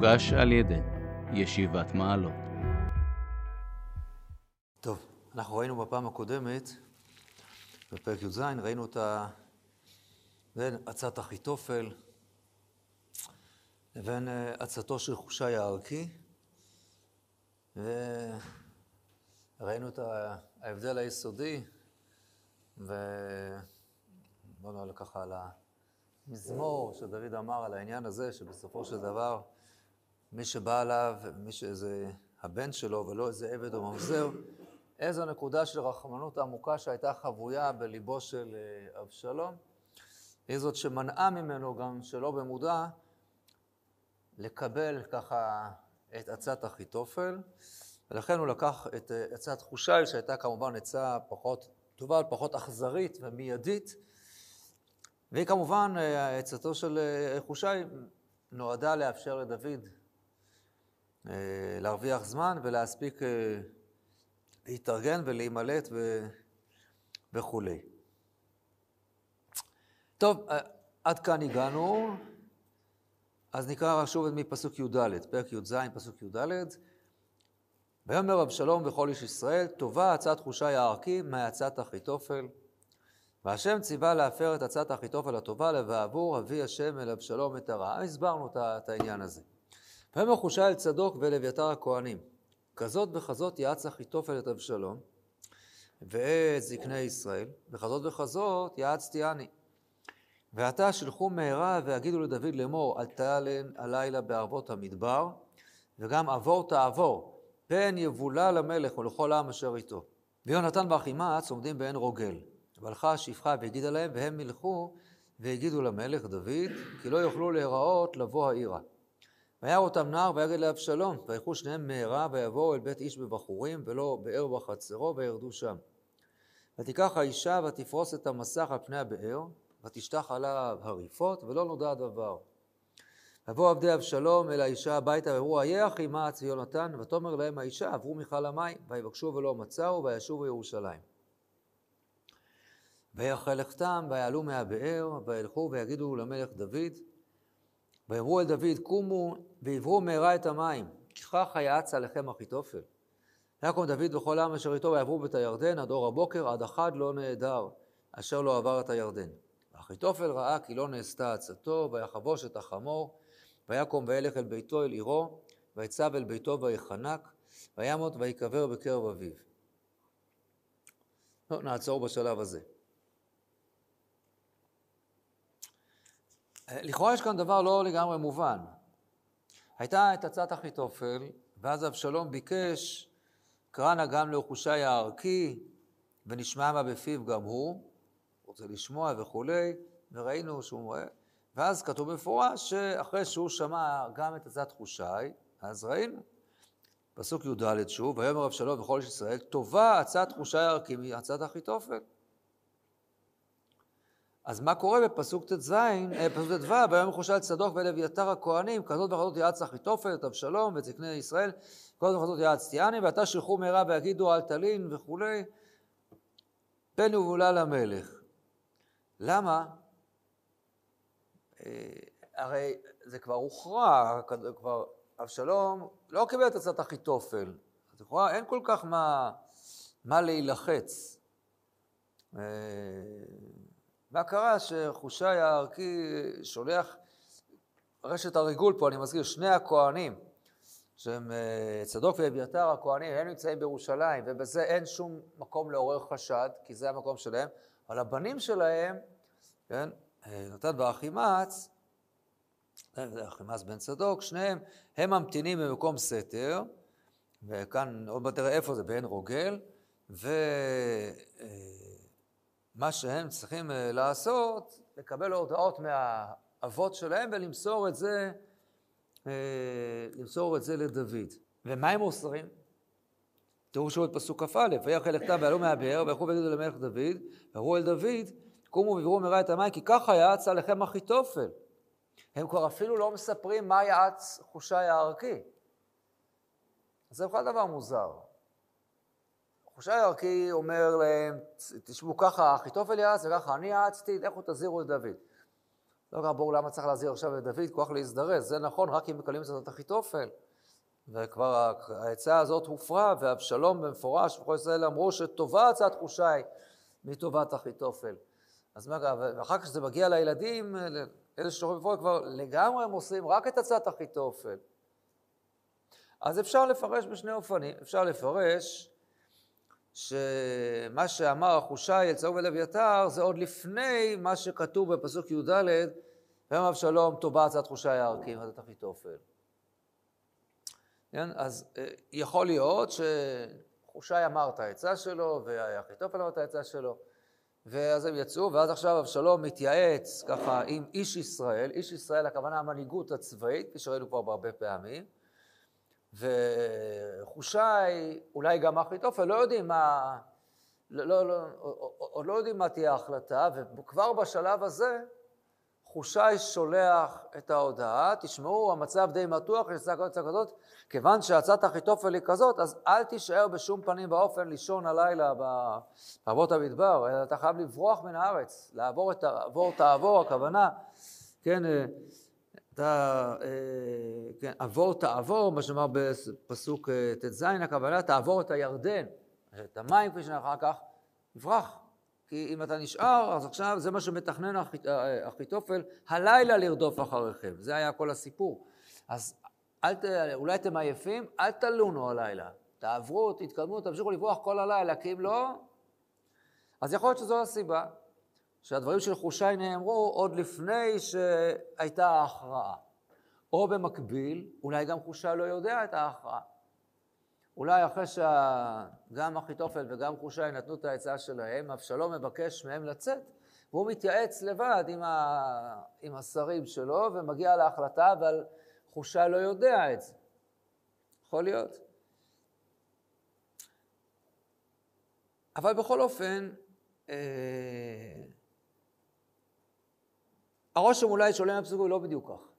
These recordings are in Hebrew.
הוגש על ידי ישיבת מעלות. טוב, אנחנו ראינו בפעם הקודמת, בפרק י"ז, ראינו את ה... בין עצת אחיתופל לבין אה, עצתו של חושי הערכי, וראינו את ההבדל היסודי, ובואו נעלה ככה על המזמור שדוד אמר על העניין הזה, שבסופו של דבר מי שבא אליו, מי שזה הבן שלו ולא איזה עבד או ממזר, איזו נקודה של רחמנות עמוקה שהייתה חבויה בליבו של אה, אבשלום, היא זאת שמנעה ממנו גם שלא במודע לקבל ככה את עצת אחיתופל, ולכן הוא לקח את אה, עצת חושי, שהייתה כמובן עצה פחות טובה, פחות אכזרית ומיידית, והיא כמובן, אה, עצתו של חושי נועדה לאפשר לדוד להרוויח זמן ולהספיק להתארגן ולהימלט ו... וכולי. טוב, אה, עד כאן הגענו, אז נקרא שוב מפסוק י"ד, פרק י"ז, פסוק י"ד. ויאמר אבשלום וכל איש ישראל, טובה עצת חושי הערכי מעצת אחיתופל. והשם ציווה להפר את עצת אחיתופל הטובה לבעבור אבי השם אל אבשלום את הרע. הסברנו את העניין הזה. ויאמר חושי אל צדוק ואל אביתר הכהנים. כזאת וכזאת יעץ אחיתופל את אבשלום, ואת זקני ישראל, וכזאת וכזאת יעצתי אני. ועתה שלחו מהרה והגידו לדוד לאמור, אל תעלן הלילה בערבות המדבר, וגם עבור תעבור, פן יבולע למלך ולכל העם אשר איתו. ויונתן ואחימץ עומדים בעין רוגל. והלכה השפחה והגידה להם, והם מלכו והגידו למלך דוד, כי לא יוכלו להיראות לבוא העירה. וירא אותם נער ויגד לאבשלום, וילכו שניהם מהרה, ויבואו אל בית איש בבחורים, ולא באר בחצרו, וירדו שם. ותיקח האישה ותפרוס את המסך על פני הבאר, ותשטח עליו הריפות, ולא נודע דבר. ויבואו עבדי אבשלום אל האישה הביתה, ואמרו, איה אחי מעץ ויונתן, ותאמר להם האישה, עברו מיכל המים, ויבקשו ולא מצאו, וישובו ירושלים. ויחל לכתם, ויעלו מהבאר, וילכו ויגידו למלך דוד, ויאמרו אל דוד, קומו ועברו מהרה את המים, כי כך יעץ עליכם אחיתופל. ויקום דוד וכל העם אשר איתו ויעברו את הירדן עד אור הבוקר, עד אחד לא נעדר, אשר לא עבר את הירדן. ואחיתופל ראה כי לא נעשתה עצתו, ויחבוש את החמור, ויקום וילך אל ביתו אל עירו, ויצב אל ביתו ויחנק, וימות ויקבר בקרב אביו. לא, נעצור בשלב הזה. לכאורה יש כאן דבר לא לגמרי מובן. הייתה את הצעת אחיתופל, ואז אבשלום ביקש, קרא נא גם לאוכושי הערכי, ונשמע מה בפיו גם הוא, רוצה לשמוע וכולי, וראינו שהוא... ואז כתוב במפורש שאחרי שהוא שמע גם את הצעת חושי, אז ראינו, פסוק י"ד שוב, ויאמר אבשלום וכל איש ישראל, טובה הצעת חושי הערכי מהצעת אחיתופל. אז מה קורה בפסוק ט"ז, אה, פסוק ט"ו, ויום מחושל צדוק ואל אביתר הכהנים, כזאת וכזאת יעץ אחיתופל, את אבשלום ואת זקני ישראל, כזאת וכזאת יעצתי אני, ועתה שלחו מהרה ויגידו אל תלין וכולי, פן יבולה למלך. למה? אה, הרי זה כבר הוכרע, כבר אבשלום לא קיבל את הצעת אחיתופל, אז לכאורה אין כל כך מה, מה להילחץ. אה, מה קרה שחושי הערכי שולח רשת הריגול פה, אני מזכיר, שני הכהנים, שהם אה, צדוק ואביתר הכהנים, הם נמצאים בירושלים, ובזה אין שום מקום לעורר חשד, כי זה המקום שלהם, אבל הבנים שלהם, כן, אה, נתן ואחימץ, זה אחימץ בן צדוק, שניהם, הם ממתינים במקום סתר, וכאן עוד מעט תראה איפה זה, בעין רוגל, ו... מה שהם צריכים אה, לעשות, לקבל הודעות מהאבות שלהם ולמסור את זה, אה, למסור את זה לדוד. ומה הם מוסרים? תראו שוב את פסוק כ"א, ויחל לכתב ועלו מהבאר, וילכו ויגידו למלך דוד, ואמרו אל דוד, קומו ועברו מרע את המים, כי ככה יעץ עליכם אחיתופל. הם כבר אפילו לא מספרים מה יעץ חושי הערכי. זה בכלל דבר מוזר. חושי הערכי אומר להם, תשמעו ככה, אחיתופל יעץ וככה אני יעצתי, לכו תזהירו את דוד. לא גם ברור למה צריך להזהיר עכשיו את דוד, כוח להזדרז. זה נכון, רק אם מקבלים את אחיתופל. וכבר העצה הזאת הופרה, ואבשלום במפורש, וכל ישראל אמרו שטובה הצעת חושי מטובת אחיתופל. אז מה, ואחר כך כשזה מגיע לילדים, אלה ששוכבים בפועל כבר לגמרי הם עושים רק את הצעת אחיתופל. אז אפשר לפרש בשני אופנים. אפשר לפרש שמה שאמר החושי אל צהוב ולאביתר זה עוד לפני מה שכתוב בפסוק י"ד, ויום אבשלום טובה הצעת חושי הערכים, אז את אחיתופל. כן? אז אה, יכול להיות שחושי אמר את העצה שלו, ואחיתופל אמר את העצה שלו, ואז הם יצאו, ואז עכשיו אבשלום מתייעץ ככה עם איש ישראל, איש ישראל הכוונה המנהיגות הצבאית, כפי שראינו כבר בהרבה פעמים, וחושי, אולי גם אחיתופל, לא יודעים מה, לא, לא, לא, עוד לא יודעים מה תהיה ההחלטה, וכבר בשלב הזה חושי שולח את ההודעה, תשמעו, המצב די מתוח, יש כזאת, כזאת, כיוון שהצעת אחיתופל היא כזאת, אז אל תישאר בשום פנים ואופן לישון הלילה בערבות המדבר, אלא אתה חייב לברוח מן הארץ, לעבור את העבור תעבור, הכוונה, כן, אה, אתה, אה, כן, עבור תעבור, מה שאמר בפסוק אה, ט"ז, הכוונה תעבור את הירדן, את המים כפי שאחר כך, תברח. כי אם אתה נשאר, אז עכשיו זה מה שמתכנן אחיתופל, הלילה לרדוף אחריכם. זה היה כל הסיפור. אז אל ת, אולי אתם עייפים, אל תלונו הלילה. תעברו, תתקדמו, תמשיכו לברוח כל הלילה, כי אם לא... אז יכול להיות שזו הסיבה, שהדברים של חושי נאמרו עוד לפני שהייתה ההכרעה. או במקביל, אולי גם חושי לא יודע את ההכרעה. אולי אחרי שגם אחיתופל וגם חושי נתנו את העצה שלהם, אבשלום מבקש מהם לצאת, והוא מתייעץ לבד עם, ה... עם השרים שלו ומגיע להחלטה, אבל חושי לא יודע את זה. יכול להיות. אבל בכל אופן, אה... הרושם אולי שעולה מהפסוק הוא לא בדיוק כך.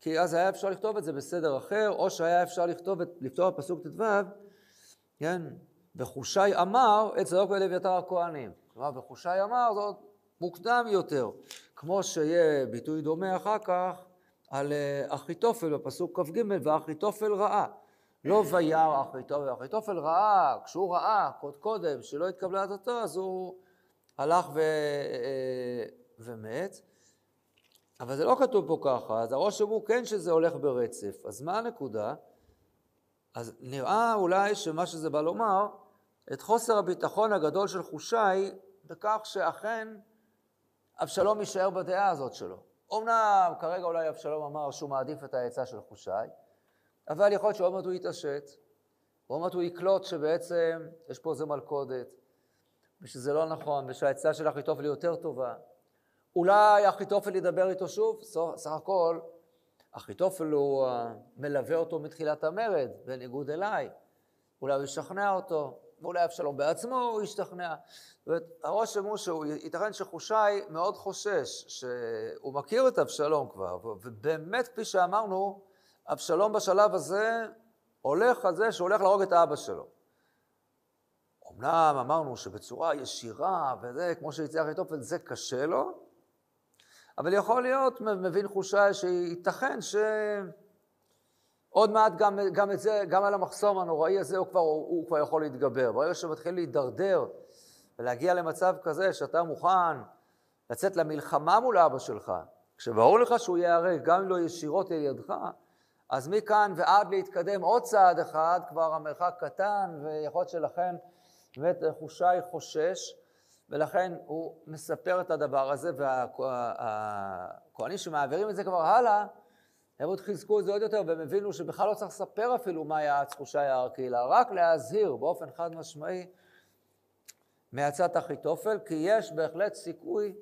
כי אז היה אפשר לכתוב את זה בסדר אחר, או שהיה אפשר לכתוב את, לפתור בפסוק ט"ו, כן, וחושי אמר את צדוק ולאביתר הכהנים. כלומר, וחושי אמר זאת מוקדם יותר, כמו שיהיה ביטוי דומה אחר כך על אה, אחיתופל בפסוק כ"ג, ואחיתופל ראה. לא וירא אחיתופל, אחיתופל ראה, כשהוא ראה קוד קודם שלא התקבלה דתו, אז הוא הלך ו... אה, ומת. אבל זה לא כתוב פה ככה, אז הרושם הוא כן שזה הולך ברצף. אז מה הנקודה? אז נראה אולי שמה שזה בא לומר, את חוסר הביטחון הגדול של חושי בכך שאכן אבשלום יישאר בדעה הזאת שלו. אמנם כרגע אולי אבשלום אמר שהוא מעדיף את העצה של חושי, אבל יכול להיות שעוד מעט הוא יתעשת, ועוד מעט הוא יקלוט שבעצם יש פה איזה מלכודת, ושזה לא נכון, ושהעצה של אחיתופל היא יותר טובה. אולי אחיתופל ידבר איתו שוב, סך הכל אחיתופל הוא אה, מלווה אותו מתחילת המרד, בניגוד אליי. אולי הוא ישכנע אותו, ואולי אבשלום בעצמו הוא ישתכנע. הרושם הוא שהוא, ייתכן שחושי מאוד חושש, שהוא מכיר את אבשלום כבר, ובאמת, כפי שאמרנו, אבשלום בשלב הזה הולך על זה שהוא הולך להרוג את האבא שלו. אמנם אמרנו שבצורה ישירה, וזה, כמו שהציע אחיתופל, זה קשה לו, אבל יכול להיות, מבין חושה שייתכן שעוד מעט גם, גם את זה, גם על המחסום הנוראי הזה הוא כבר, הוא, הוא כבר יכול להתגבר. ברגע שמתחיל להידרדר ולהגיע למצב כזה שאתה מוכן לצאת למלחמה מול אבא שלך, כשברור לך שהוא ייהרג, גם אם לא ישירות אל ידך, אז מכאן ועד להתקדם עוד צעד אחד, כבר המרחק קטן, ויכול להיות שלכן באמת חושי חושש. ולכן הוא מספר את הדבר הזה, והכוהנים שמעבירים את זה כבר הלאה, הם עוד חיזקו את זה עוד יותר, והם הבינו שבכלל לא צריך לספר אפילו מה היה חושי ההר קהילה, רק להזהיר באופן חד משמעי מעצת אחיתופל, כי יש בהחלט סיכוי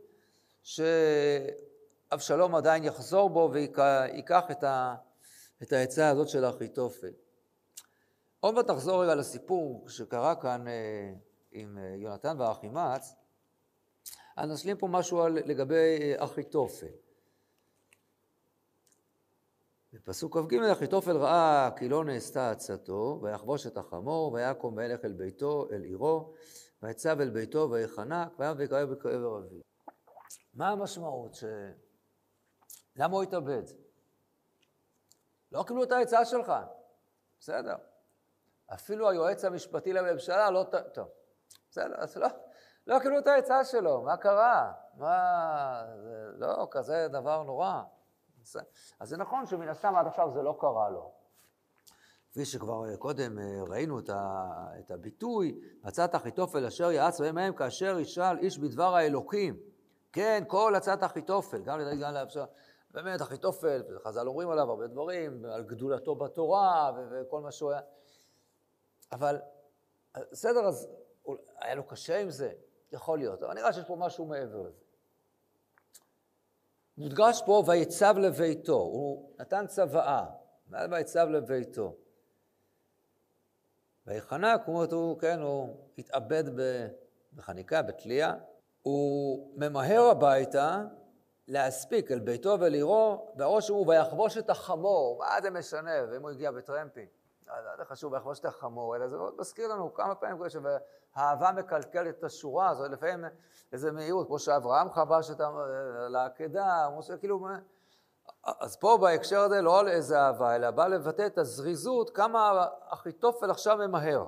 שאבשלום עדיין יחזור בו ויקח את, ה, את העצה הזאת של אחיתופל. עוד מעט נחזור רגע לסיפור שקרה כאן אה, עם אה, יונתן ואחימץ, אז נשלים פה משהו על, לגבי אה, אחיתופל. בפסוק כ"ג, אחיתופל ראה כי לא נעשתה עצתו, ויחבוש את החמור, ויקום וילך אל ביתו, אל עירו, ויצב אל ביתו ויחנק, ויam ויקרב בקרב אביו. מה המשמעות? למה הוא התאבד? לא קיבלו את העצה שלך. בסדר. אפילו היועץ המשפטי לממשלה לא... טוב, בסדר, אז לא, לא קיבלו את העצה שלו, מה קרה? מה... זה לא כזה דבר נורא. אז זה נכון שמן הסתם עד עכשיו זה לא קרה לו. כפי שכבר קודם אה, ראינו את הביטוי, הצעת אחיתופל אשר יעץ בהם מהם כאשר ישאל איש בדבר האלוקים. כן, כל הצעת אחיתופל, גם לדעת גם לאפשר. באמת, אחיתופל, חז"ל אומרים עליו הרבה דברים, על גדולתו בתורה וכל מה שהוא היה. אבל, בסדר, אז היה לו קשה עם זה, יכול להיות, אבל נראה שיש פה משהו מעבר לזה. מודגש פה, ויצב לביתו, הוא נתן צוואה, ויצב לביתו. ויחנק, הוא, כן, הוא התאבד בחניקה, בתלייה. הוא ממהר הביתה להספיק אל ביתו ולעירו, והראש הוא ויחבוש את החמור, מה זה משנה, ואם הוא הגיע בטרמפים. לא, חשוב, ויחבוש את החמור, אלא זה מאוד מזכיר לנו כמה פעמים שהאהבה מקלקלת את השורה הזאת, לפעמים איזה מהירות, כמו שאברהם חבש את העקדה, כמו שכאילו... אז פה בהקשר הזה לא על איזה אהבה, אלא בא לבטא את הזריזות, כמה אחיתופל עכשיו ממהר.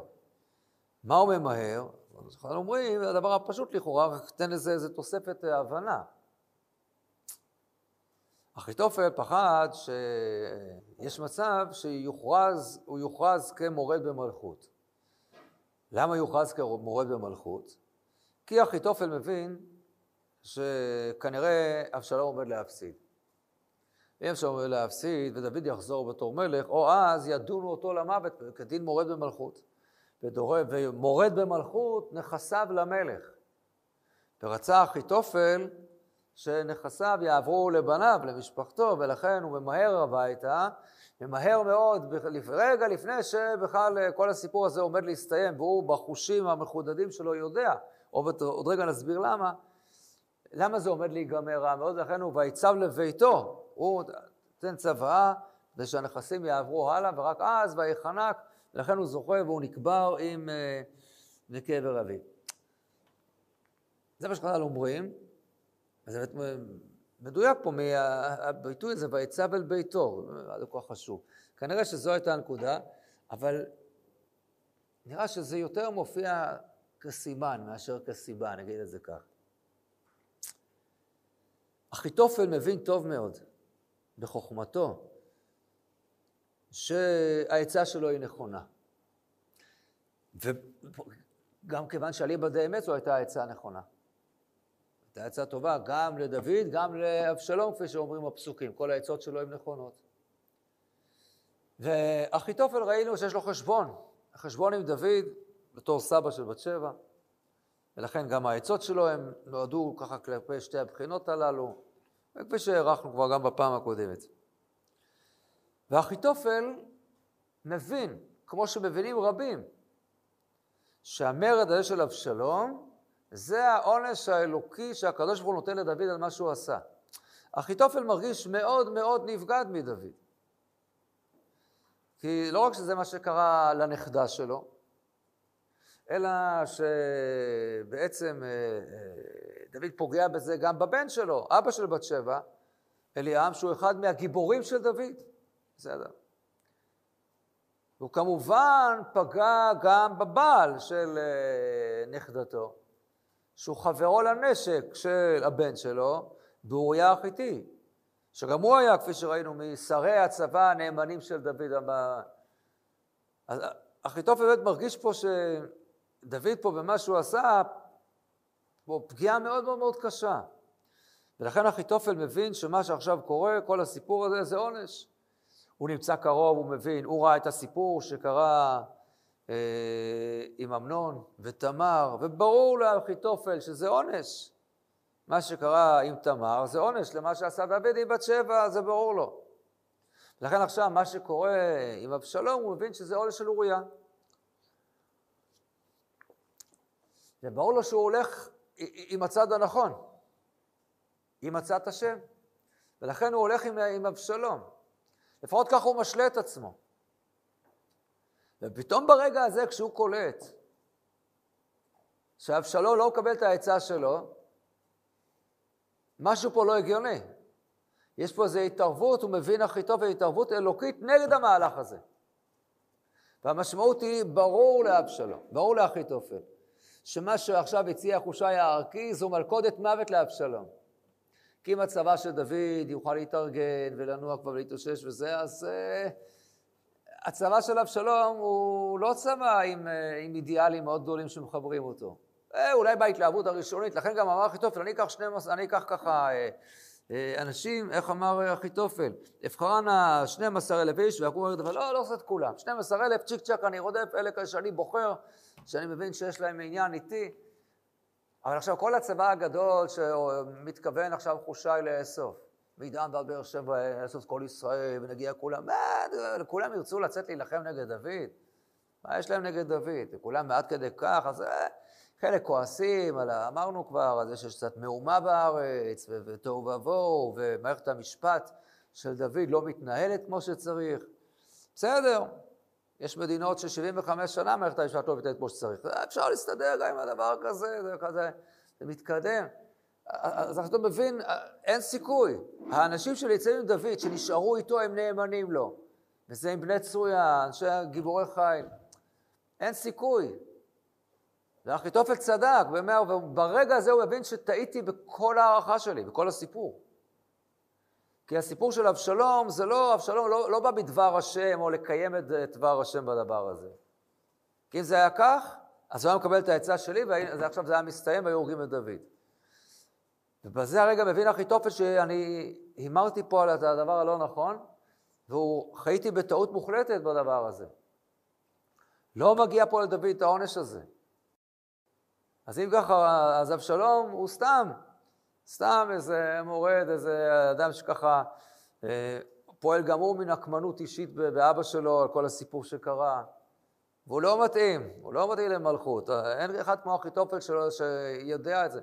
מה הוא ממהר? אנחנו אומרים, הדבר הפשוט לכאורה, רק תן לזה איזה תוספת הבנה. אחיתופל פחד שיש מצב שיוכרז, הוא יוכרז כמורד במלכות. למה יוכרז כמורד במלכות? כי אחיתופל מבין שכנראה אבשלום עומד להפסיד. אם אבשלום עומד להפסיד ודוד יחזור בתור מלך, או אז ידונו אותו למוות כדין מורד במלכות. ומורד במלכות נכסיו למלך. ורצה אחיתופל שנכסיו יעברו לבניו, למשפחתו, ולכן הוא ממהר הביתה, ממהר מאוד, רגע לפני שבכלל כל הסיפור הזה עומד להסתיים, והוא בחושים המחודדים שלו יודע, עוד, עוד רגע נסביר למה, למה זה עומד להיגמר רע מאוד, לכן הוא ויצב לביתו, הוא נותן צוואה, כדי שהנכסים יעברו הלאה, ורק אז ויחנק, לכן הוא זוכה והוא נקבר עם בקבר אה, אביו. זה מה שחז"ל אומרים, וזה באמת מדויק פה מהביטוי הזה, ויצב אל ביתו, זה כל כך חשוב. כנראה שזו הייתה הנקודה, אבל נראה שזה יותר מופיע כסימן מאשר כסיבה, נגיד את זה כך. אחיתופל מבין טוב מאוד, בחוכמתו, שהעצה שלו היא נכונה. וגם כיוון שאליבא דאמת זו הייתה העצה נכונה. הייתה עצה טובה גם לדוד, גם לאבשלום, כפי שאומרים הפסוקים. כל העצות שלו הן נכונות. ואחיתופל ראינו שיש לו חשבון, חשבון עם דוד בתור סבא של בת שבע, ולכן גם העצות שלו הם נועדו ככה כלפי שתי הבחינות הללו, וכפי שהערכנו כבר גם בפעם הקודמת. ואחיתופל מבין, כמו שמבינים רבים, שהמרד הזה של אבשלום זה העונש האלוקי שהקדוש ברוך הוא נותן לדוד על מה שהוא עשה. אחיתופל מרגיש מאוד מאוד נבגד מדוד. כי לא רק שזה מה שקרה לנכדה שלו, אלא שבעצם אה, אה, דוד פוגע בזה גם בבן שלו, אבא של בת שבע, אליעם, שהוא אחד מהגיבורים של דוד. בסדר. הוא כמובן פגע גם בבעל של אה, נכדתו, שהוא חברו לנשק של הבן שלו, באוריה החיתי, שגם הוא היה, כפי שראינו, משרי הצבא הנאמנים של דוד. אז אחיתופל באמת מרגיש פה שדוד פה במה שהוא עשה, פה פגיעה מאוד מאוד מאוד קשה. ולכן אחיתופל מבין שמה שעכשיו קורה, כל הסיפור הזה, זה עונש. הוא נמצא קרוב, הוא מבין, הוא ראה את הסיפור שקרה עם אמנון ותמר, וברור לאחיתופל שזה עונש. מה שקרה עם תמר זה עונש למה שעשה דוד עם בת שבע, זה ברור לו. לכן עכשיו מה שקורה עם אבשלום, הוא מבין שזה עונש של אוריה. וברור לו שהוא הולך עם הצד הנכון, עם הצד השם, ולכן הוא הולך עם, עם אבשלום. לפחות ככה הוא משלה את עצמו. ופתאום ברגע הזה, כשהוא קולט שאבשלום לא מקבל את העצה שלו, משהו פה לא הגיוני. יש פה איזו התערבות, הוא מבין הכי טוב, התערבות אלוקית נגד המהלך הזה. והמשמעות היא, ברור לאבשלום, ברור לאחיתופל, שמה שעכשיו הציע חושי הערכי זו מלכודת מוות לאבשלום. כי אם הצבא של דוד יוכל להתארגן ולנוע כבר ולהתאושש וזה, אז uh, הצבא של אבשלום הוא לא צבא עם, uh, עם אידיאלים מאוד גדולים שמחברים אותו. Uh, אולי בהתלהבות הראשונית, לכן גם אמר אחיתופל, אני אקח, שני, אני אקח ככה uh, אנשים, איך אמר אחיתופל? אבחרנה 12 אלף איש ויקום ירד, אבל לא, לא עושה את כולם. 12 אלף, צ'יק צ'אק אני רודף, אלה כאלה שאני בוחר, שאני מבין שיש להם עניין איתי. אבל עכשיו כל הצבא הגדול שמתכוון עכשיו חושי לאסוף, מדן ועד באר שבע לאסוף כל ישראל ונגיע כולם, מה, כולם ירצו לצאת להילחם נגד דוד? מה יש להם נגד דוד? כולם מעט כדי כך, אז אה, חלק כועסים, על, אמרנו כבר, על זה שיש קצת מהומה בארץ, ותוהו ובוהו, ומערכת המשפט של דוד לא מתנהלת כמו שצריך. בסדר, יש מדינות ש-75 שנה מערכת המשפט לא מתנהלת כמו שצריך. אפשר להסתדר גם עם הדבר כזה, זה כזה, זה מתקדם. אז אתה מבין, אין סיכוי. האנשים שנמצאים עם דוד, שנשארו איתו, הם נאמנים לו. וזה עם בני צרויה, אנשי גיבורי חיל. אין סיכוי. ואחיתופל צדק, וברגע הזה הוא הבין שטעיתי בכל ההערכה שלי, בכל הסיפור. כי הסיפור של אבשלום זה לא, אבשלום לא, לא בא בדבר השם או לקיים את דבר השם בדבר הזה. כי אם זה היה כך, אז הוא היה מקבל את העצה שלי, ועכשיו זה היה מסתיים והיו הורגים את דוד. ובזה הרגע מבין אחיתופל שאני הימרתי פה על הדבר הלא נכון, והוא חייתי בטעות מוחלטת בדבר הזה. לא מגיע פה לדוד את העונש הזה. אז אם ככה, אז אבשלום הוא סתם, סתם איזה מורד, איזה אדם שככה אה, פועל גם הוא מנקמנות אישית באבא שלו על כל הסיפור שקרה. והוא לא מתאים, הוא לא מתאים למלכות. אין אחד כמו אחיתופל שלו שיודע את זה.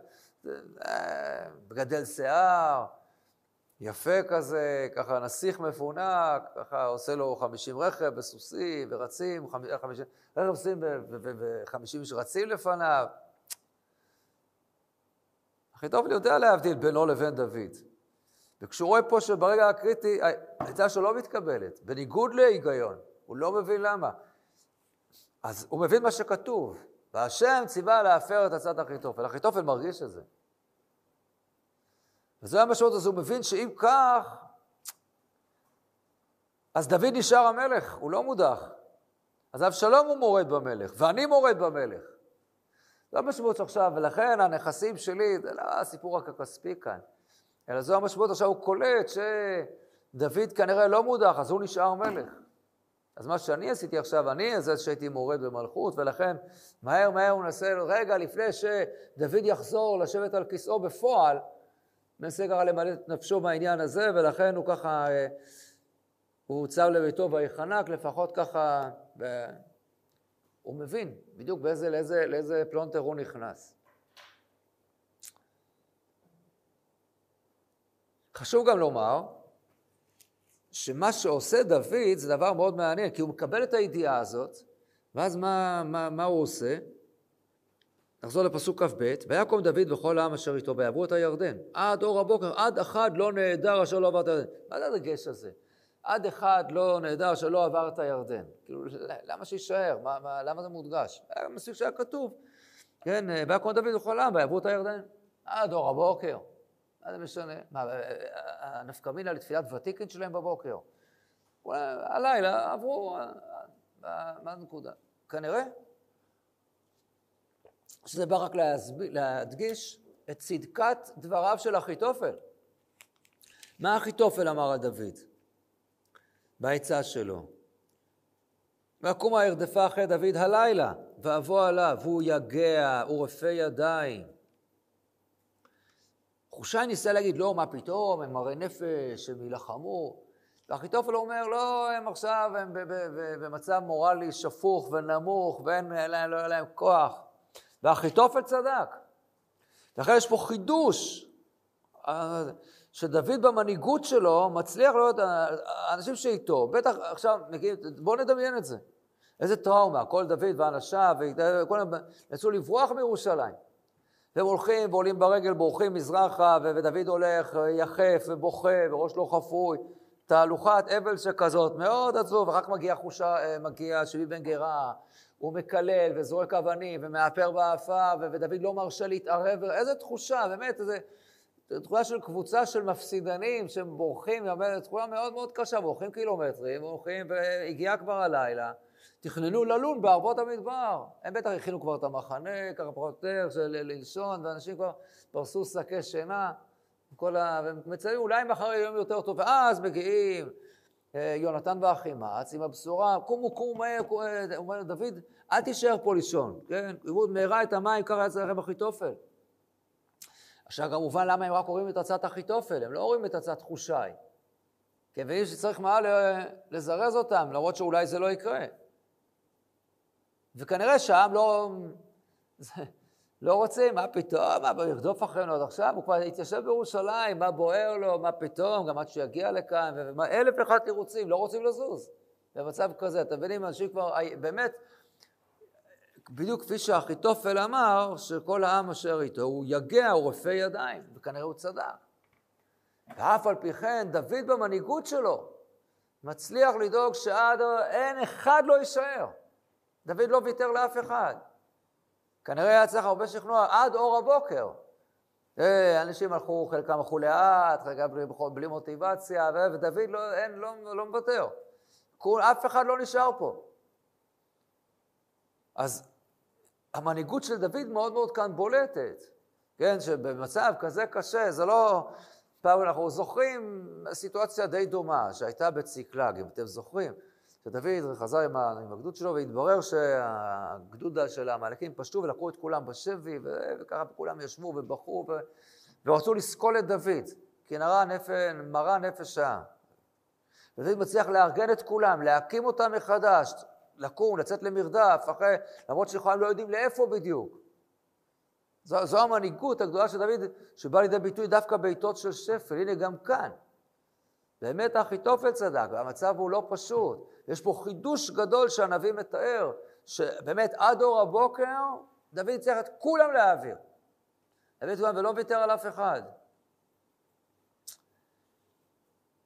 אה, גדל שיער, יפה כזה, ככה נסיך מפונק, ככה עושה לו חמישים רכב בסוסים ורצים, חמישים, רכב סוסים וחמישים איש רצים לפניו. אחיתופל יודע להבדיל בינו לבין דוד. וכשהוא רואה פה שברגע הקריטי, העצה שלו לא מתקבלת, בניגוד להיגיון, הוא לא מבין למה. אז הוא מבין מה שכתוב, והשם ציווה להפר את עצת אחיתופל. אחיתופל מרגיש את זה. וזו המשמעות, אז הוא מבין שאם כך, אז דוד נשאר המלך, הוא לא מודח. אז אבשלום הוא מורד במלך, ואני מורד במלך. זו המשמעות עכשיו, ולכן הנכסים שלי, זה לא הסיפור רק הכספי כאן, אלא זו המשמעות עכשיו, הוא קולט שדוד כנראה לא מודח, אז הוא נשאר מלך. אז מה שאני עשיתי עכשיו, אני זה שהייתי מורד במלכות, ולכן מהר מהר הוא מנסה, רגע לפני שדוד יחזור לשבת על כיסאו בפועל, מנסה ככה למלא את נפשו מהעניין הזה, ולכן הוא ככה, אה, הוא הוצב לביתו ויחנק, לפחות ככה, הוא מבין בדיוק באיזה, לאיזה, לאיזה פלונטר הוא נכנס. חשוב גם לומר שמה שעושה דוד זה דבר מאוד מעניין, כי הוא מקבל את הידיעה הזאת, ואז מה, מה, מה הוא עושה? נחזור לפסוק כ"ב, ויקום דוד וכל העם אשר איתו ויעברו את הירדן, עד אור הבוקר, עד אחד לא נעדר אשר לא עבר את הירדן. מה זה הדגש הזה? עד אחד לא נעדר שלא עבר את הירדן. כאילו, למה שיישאר? מה, מה, למה זה מודגש? היה מספיק שהיה כתוב. כן, ויקום דוד וכל העם ויעברו את הירדן, עד אור הבוקר. מה זה משנה? מה, הנפקא מינה לתפילת ותיקין שלהם בבוקר. הלילה עברו, מה הנקודה? כנראה שזה בא רק. להדגיש את צדקת דבריו של אחיתופל. מה אחיתופל אמר על דוד בעצה שלו? ויקום הירדפה אחרי דוד הלילה, ואבוא עליו, והוא יגע, הוא רפה ידיים. חושי ניסה להגיד, לא, מה פתאום, הם מראי נפש, הם יילחמו. ואחיתופל אומר, לא, הם עכשיו, הם במצב מורלי שפוך ונמוך, ואין להם, לא להם כוח. ואחיתופל צדק. לכן יש פה חידוש, אה, שדוד במנהיגות שלו מצליח לראות האנשים שאיתו, בטח עכשיו, בואו נדמיין את זה. איזה טראומה, כל דוד ואנשיו, כולם יצאו לברוח מירושלים. והם הולכים ועולים ברגל, בורחים מזרחה, ודוד הולך יחף ובוכה, וראש לא חפוי. תהלוכת אבל שכזאת, מאוד עצוב, ואחר כך מגיע חושה, אה, מגיע שבי בן גרה, הוא מקלל וזורק אבנים ומאפר באפה, ודוד לא מרשה להתערב, איזה תחושה, באמת, איזה תחושה של קבוצה של מפסידנים שהם בורחים, תחושה מאוד מאוד קשה, בורחים קילומטרים, בורחים, והגיע כבר הלילה. תכננו ללון בערבות המדבר. הם בטח הכינו כבר את המחנה, ככה פחות או יותר, של ללשון, ואנשים כבר פרסו שקי שינה. כל ה... ומציינים אולי מחר יום יותר טוב, ואז מגיעים אה, יונתן ואחימץ עם הבשורה, קומו קומו מהר, אה, אומר דוד, אל תישאר פה לישון, כן? הוא מהרה את המים, ככה יצא לכם אחיתופל. עכשיו כמובן למה הם רק רואים את הצעת אחיתופל, הם לא רואים את הצעת חושי. כי הם מבינים שצריך מה לזרז אותם, למרות שאולי זה לא יקרה. וכנראה שהעם לא... לא רוצים, מה פתאום, מה, ירדוף אחרינו עד עכשיו? הוא כבר התיישב בירושלים, מה בוער לו, מה פתאום, גם עד שהוא יגיע לכאן, ומה, אלף ואחד תירוצים, לא רוצים לזוז. במצב כזה, אתם מבינים, אנשים כבר, באמת, בדיוק כפי שאחיתופל אמר, שכל העם אשר איתו, הוא יגע, הוא רופא ידיים, וכנראה הוא צדק. ואף על פי כן, דוד במנהיגות שלו, מצליח לדאוג שעד אין אחד לא יישאר. דוד לא ויתר לאף אחד. כנראה היה צריך הרבה שכנוע עד אור הבוקר. אה, אנשים הלכו, חלקם הלכו לאט, חלקם בלי, בלי מוטיבציה, ודוד לא, אין, לא, לא מוותר. אף אחד לא נשאר פה. אז המנהיגות של דוד מאוד מאוד כאן בולטת, כן, שבמצב כזה קשה, זה לא... פעם אנחנו זוכרים סיטואציה די דומה שהייתה בציקלג, אם אתם זוכרים. שדוד חזר עם, הגדוד שלו והתברר שהגדוד של העמלקים פשטו ולקחו את כולם בשבי וככה כולם ישבו ובכו ו... ורצו לסקול את דוד, כי נראה נפש, מרה נפש שעה. ודוד מצליח לארגן את כולם, להקים אותם מחדש, לקום, לצאת למרדף, אחרי, למרות שיכולים לא יודעים לאיפה בדיוק. זו, זו המנהיגות הגדולה של דוד, שבאה לידי ביטוי דווקא בעיתות של שפל, הנה גם כאן. באמת אחיתופל צדק, והמצב הוא לא פשוט. יש פה חידוש גדול שהנביא מתאר, שבאמת עד אור הבוקר דוד צריך את כולם להעביר. דוד כולם ולא ויתר על אף אחד.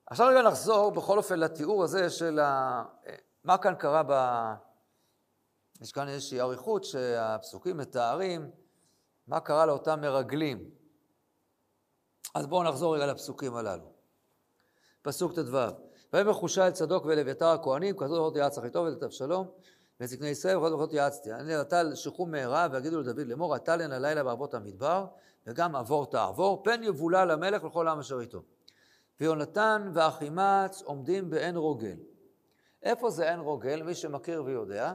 עכשיו רגע נחזור בכל אופן לתיאור הזה של ה... מה כאן קרה ב... יש כאן איזושהי אריכות שהפסוקים מתארים מה קרה לאותם מרגלים. אז בואו נחזור רגע לפסוקים הללו. פסוק ט"ו: ויאמר חושי אל צדוק ואל אביתר הכהנים, כזאת ברכות יעץ אחיטוב ואת אבשלום, זקני ישראל וכזאת ברכות יעצתי. אני נטל שכום מהרה ויגידו לדוד לאמור, אתה לן הלילה בערבות המדבר, וגם עבור תעבור, פן יבולע למלך ולכל העם אשר איתו. ויונתן ואחימץ עומדים בעין רוגל. איפה זה עין רוגל? מי שמכיר ויודע.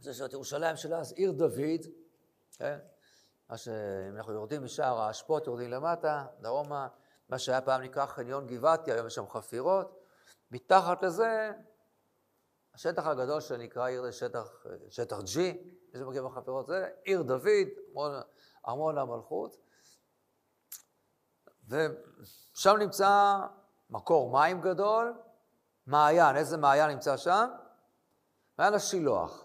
זה שאת ירושלים של אז, עיר דוד, כן? מה שאם אנחנו יורדים משער האשפות, יורדים למטה, דרומה, מה שהיה פעם נקרא חניון גבעתי, היום יש שם חפירות. מתחת לזה, השטח הגדול שנקרא עיר שטח, שטח G, מי שמגיע בחפירות, זה עיר דוד, ארמון, ארמון המלכות. ושם נמצא מקור מים גדול, מעיין, איזה מעיין נמצא שם? מעיין השילוח.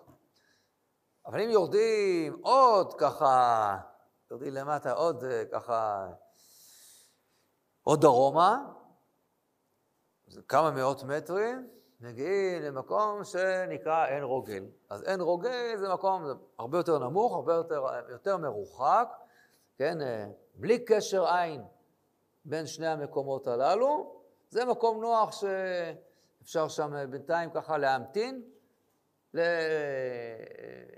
אבל אם יורדים עוד ככה, יורדים למטה עוד אה, ככה עוד דרומה, זה כמה מאות מטרים, מגיעים למקום שנקרא עין רוגל. אז עין רוגל זה מקום זה הרבה יותר נמוך, הרבה יותר, יותר מרוחק, כן, אה, בלי קשר עין בין שני המקומות הללו. זה מקום נוח שאפשר שם בינתיים ככה להמתין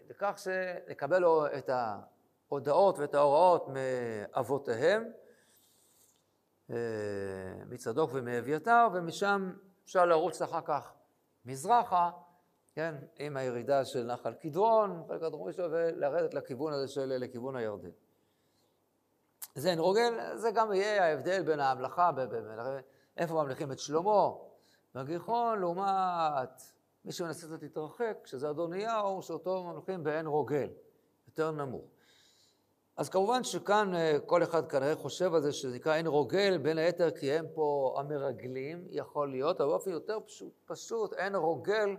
לכך שנקבל את ההודעות ואת ההוראות מאבותיהם. אה, מצדוק ומאביתר, ומשם אפשר לרוץ אחר כך מזרחה, כן, עם הירידה של נחל קדרון, חלק הדרומי שלו, ולרדת לכיוון הזה של, לכיוון הירדן. זה אין רוגל, זה גם יהיה ההבדל בין ההמלכה, איפה ממליכים את שלמה, בגיחון, לעומת מי שמנסה קצת להתרחק, שזה אדוניהו, שאותו ממליכים בעין רוגל, יותר נמוך. אז כמובן שכאן אה, כל אחד כנראה חושב על זה שזה נקרא אין רוגל, בין היתר כי הם פה המרגלים, יכול להיות, אבל באופן יותר פשוט, פשוט אין רוגל,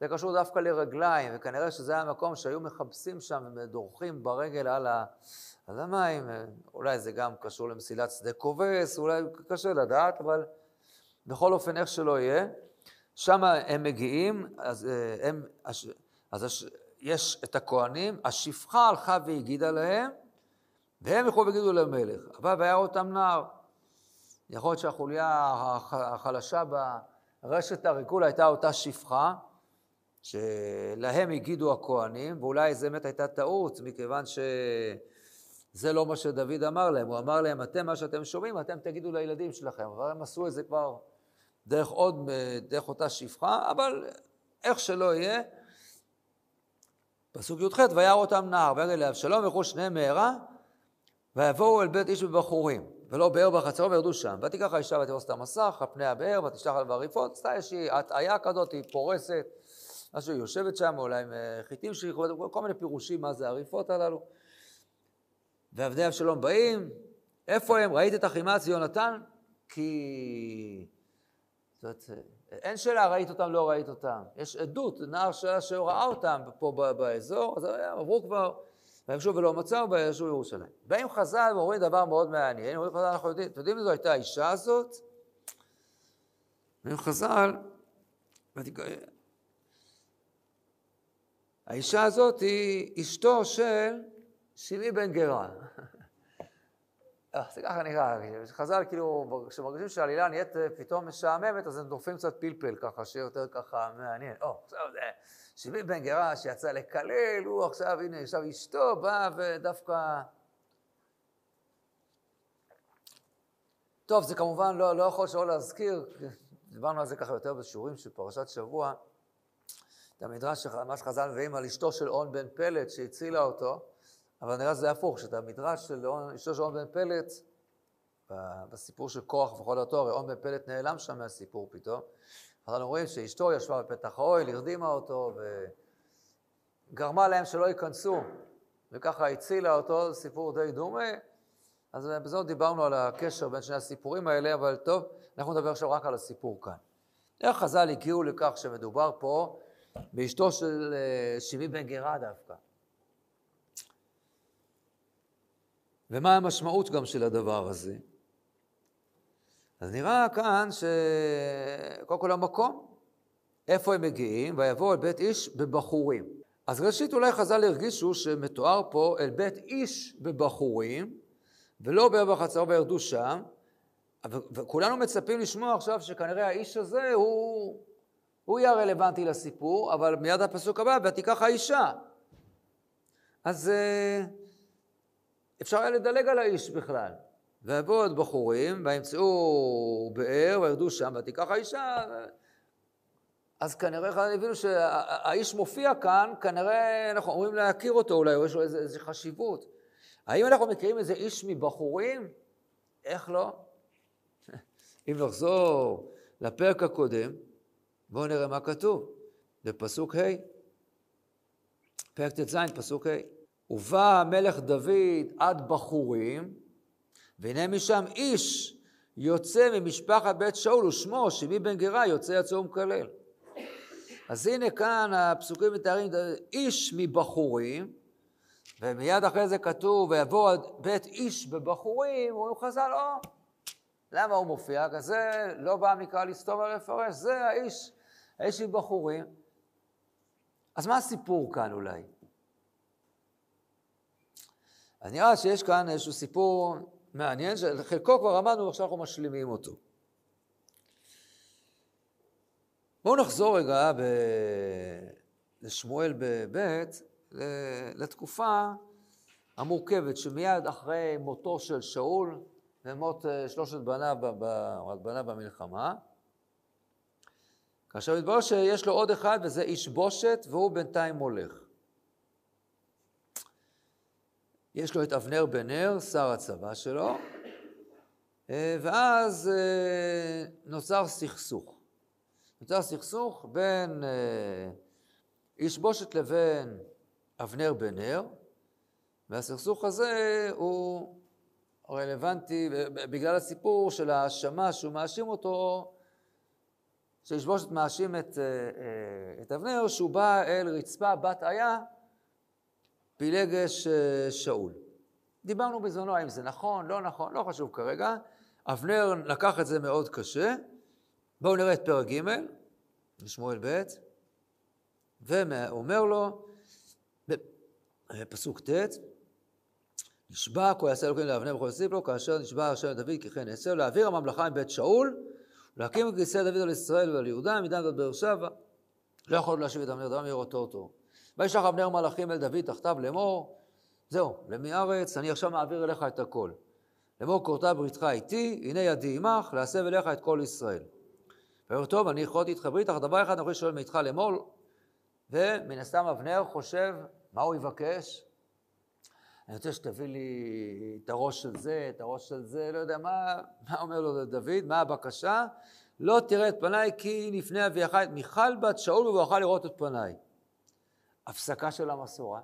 זה קשור דווקא לרגליים, וכנראה שזה היה מקום שהיו מכבסים שם ודורכים ברגל על, על המים, אולי זה גם קשור למסילת שדה כובס, אולי קשה לדעת, אבל בכל אופן, איך שלא יהיה, שם הם מגיעים, אז, אה, הם, אז יש את הכהנים, השפחה הלכה והגידה להם, והם ילכו והגידו למלך. אבל והיה אותם נער. יכול להיות שהחוליה החלשה ברשת הריקול הייתה אותה שפחה, שלהם הגידו הכהנים, ואולי זו באמת הייתה טעות, מכיוון שזה לא מה שדוד אמר להם. הוא אמר להם, אתם, מה שאתם שומעים, אתם תגידו לילדים שלכם. אבל הם עשו את זה כבר דרך עוד, דרך אותה שפחה, אבל איך שלא יהיה, פסוק י"ח, וירא אותם נער, וירא לאבשלום, וילכו שניהם מהרה, ויבואו אל בית איש בבחורים, ולא באר בחצרו וירדו שם. ותיקח האישה ותפוס את המסך, על פני הבאר, ותשלח עליו הריפות, עשתה איזושהי הטעיה כזאת, היא פורסת, משהו, היא יושבת שם, אולי עם אה, חיטים שלי, כל מיני פירושים מה זה הריפות הללו. ועבדי אבשלום באים, איפה הם? ראית את אחימץ ויונתן? כי... זאת אומרת, אין שאלה, ראית אותם, לא ראית אותם. יש עדות, נער שלה שראה אותם פה באזור, אז עברו כבר, ויבשו ולא מצאו, וישבו ירושלים. באים חז"ל ואומרים דבר מאוד מעניין, אומרים חז"ל, אנחנו יודעים, אתם יודעים מי זו הייתה האישה הזאת? אומרים חז"ל, האישה הזאת היא אשתו של שמעי בן גרה. אה, זה ככה נראה, חז"ל כאילו, כשמרגישים שהעלילה נהיית פתאום משעממת, אז הם דורפים קצת פלפל ככה, שיהיה יותר ככה מעניין. או, עכשיו זה שבעים בן גרה שיצא לקלל, הוא עכשיו, הנה, עכשיו אשתו באה ודווקא... טוב, זה כמובן לא, לא יכול שלא להזכיר, דיברנו על זה ככה יותר בשיעורים של פרשת שבוע, את המדרש, מה שחז"ל מביאים על אשתו של און בן פלט שהצילה אותו, אבל נראה שזה הפוך, שאת המדרש של אשתו של און בן פלט, בסיפור של כוח וכל הרי און בן פלט נעלם שם מהסיפור פתאום. אז אנחנו רואים שאשתו ישבה בפתח האוהל, הרדימה אותו וגרמה להם שלא ייכנסו, וככה הצילה אותו, סיפור די דומה. אז בזאת דיברנו על הקשר בין שני הסיפורים האלה, אבל טוב, אנחנו נדבר עכשיו רק על הסיפור כאן. איך חז"ל הגיעו לכך שמדובר פה באשתו של אה, שמעי בן גרה דווקא? ומה המשמעות גם של הדבר הזה? אז נראה כאן שקודם כל המקום, איפה הם מגיעים? ויבואו אל בית איש בבחורים. אז ראשית אולי חז"ל הרגישו שמתואר פה אל בית איש בבחורים, ולא באר בחצר וירדו שם, וכולנו מצפים לשמוע עכשיו שכנראה האיש הזה הוא, הוא יהיה הרלוונטי לסיפור, אבל מיד הפסוק הבא, ותיקח האישה. אז אה, אפשר היה לדלג על האיש בכלל. ויבואו עוד בחורים, וימצאו באר, וירדו שם, ותיקח האישה. אז כנראה הבינו שהאיש מופיע כאן, כנראה אנחנו אומרים להכיר אותו אולי, או יש לו איזו חשיבות. האם אנחנו מכירים איזה איש מבחורים? איך לא? אם נחזור לפרק הקודם, בואו נראה מה כתוב, בפסוק ה', פרק ט"ז, פסוק ה'. ובא המלך דוד עד בחורים, והנה משם איש יוצא ממשפחת בית שאול, ושמו שמי בן גרה יוצא יצא ומקלל. אז הנה כאן הפסוקים מתארים איש מבחורים, ומיד אחרי זה כתוב, ויבוא בית איש בבחורים, אומרים חז"ל, או, למה הוא מופיע? כי זה לא בא מקרא לסתום ולפרש, זה האיש, האיש מבחורים. אז מה הסיפור כאן אולי? אז נראה שיש כאן איזשהו סיפור מעניין, שחלקו כבר אמרנו, עכשיו אנחנו משלימים אותו. בואו נחזור רגע ב... לשמואל בב' לתקופה המורכבת, שמיד אחרי מותו של שאול ומות אה, שלושת בניו, רק בניו במלחמה, כאשר מתברר שיש לו עוד אחד וזה איש בושת והוא בינתיים הולך. יש לו את אבנר בן נר, שר הצבא שלו, אה, ואז אה, נוצר סכסוך. נוצר סכסוך בין אה, איש בושת לבין אבנר בן נר, והסכסוך הזה הוא רלוונטי בגלל הסיפור של ההאשמה שהוא מאשים אותו שישבושת מאשים את, את אבנר שהוא בא אל רצפה בת איה, פילגש אה, שאול. דיברנו בזמנו האם זה נכון, לא נכון, לא חשוב כרגע. אבנר לקח את זה מאוד קשה. בואו נראה את פרק ג', בשמואל ב', ואומר לו, פסוק ט', נשבע כה יעשה אלוקים לאבנר וכל יוסיף לו, כאשר נשבע השם לדוד כי כן יעשה, להעביר הממלכה מבית שאול, ולהקים את כיסא דוד על ישראל ועל יהודה, מדן ועד באר שבע. לא יכול להשיב את אבנר דבר מראותו אותו. וישלח אבנר מלאכים אל דוד תחתיו לאמור, זהו, למי ארץ, אני עכשיו מעביר אליך את הכל. לאמור כורתה בריתך איתי, הנה ידי עמך, להסב אליך את כל ישראל. ואומר טוב, אני יכולתי איתך ברית, אך דבר אחד אני יכול לשאול מאיתך לאמור, ומן הסתם אבנר חושב, מה הוא יבקש? אני רוצה שתביא לי את הראש של זה, את הראש של זה, לא יודע מה, מה אומר לו דוד, מה הבקשה? לא תראה את פניי כי לפני אביך את מיכל בת שאול ובואכה לראות את פניי. הפסקה של המסורה.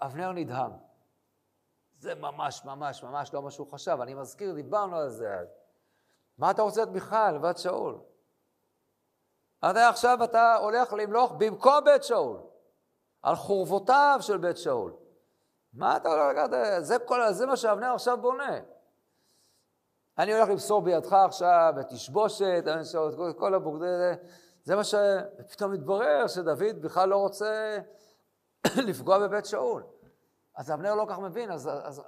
אבנר נדהם. זה ממש ממש ממש לא מה שהוא חשב. אני מזכיר, דיברנו על זה אז. מה אתה רוצה את מיכל בת שאול? אתה עכשיו אתה הולך למלוך במקום בית שאול, על חורבותיו של בית שאול. מה אתה הולך לקחת? זה, כל, זה מה שאבנר עכשיו בונה. אני הולך למסור בידך עכשיו את תשבושת, את כל הבוגדי... זה מה שפתאום מתברר שדוד בכלל לא רוצה לפגוע בבית שאול. אז אבנר לא כך מבין, אז, אז, אז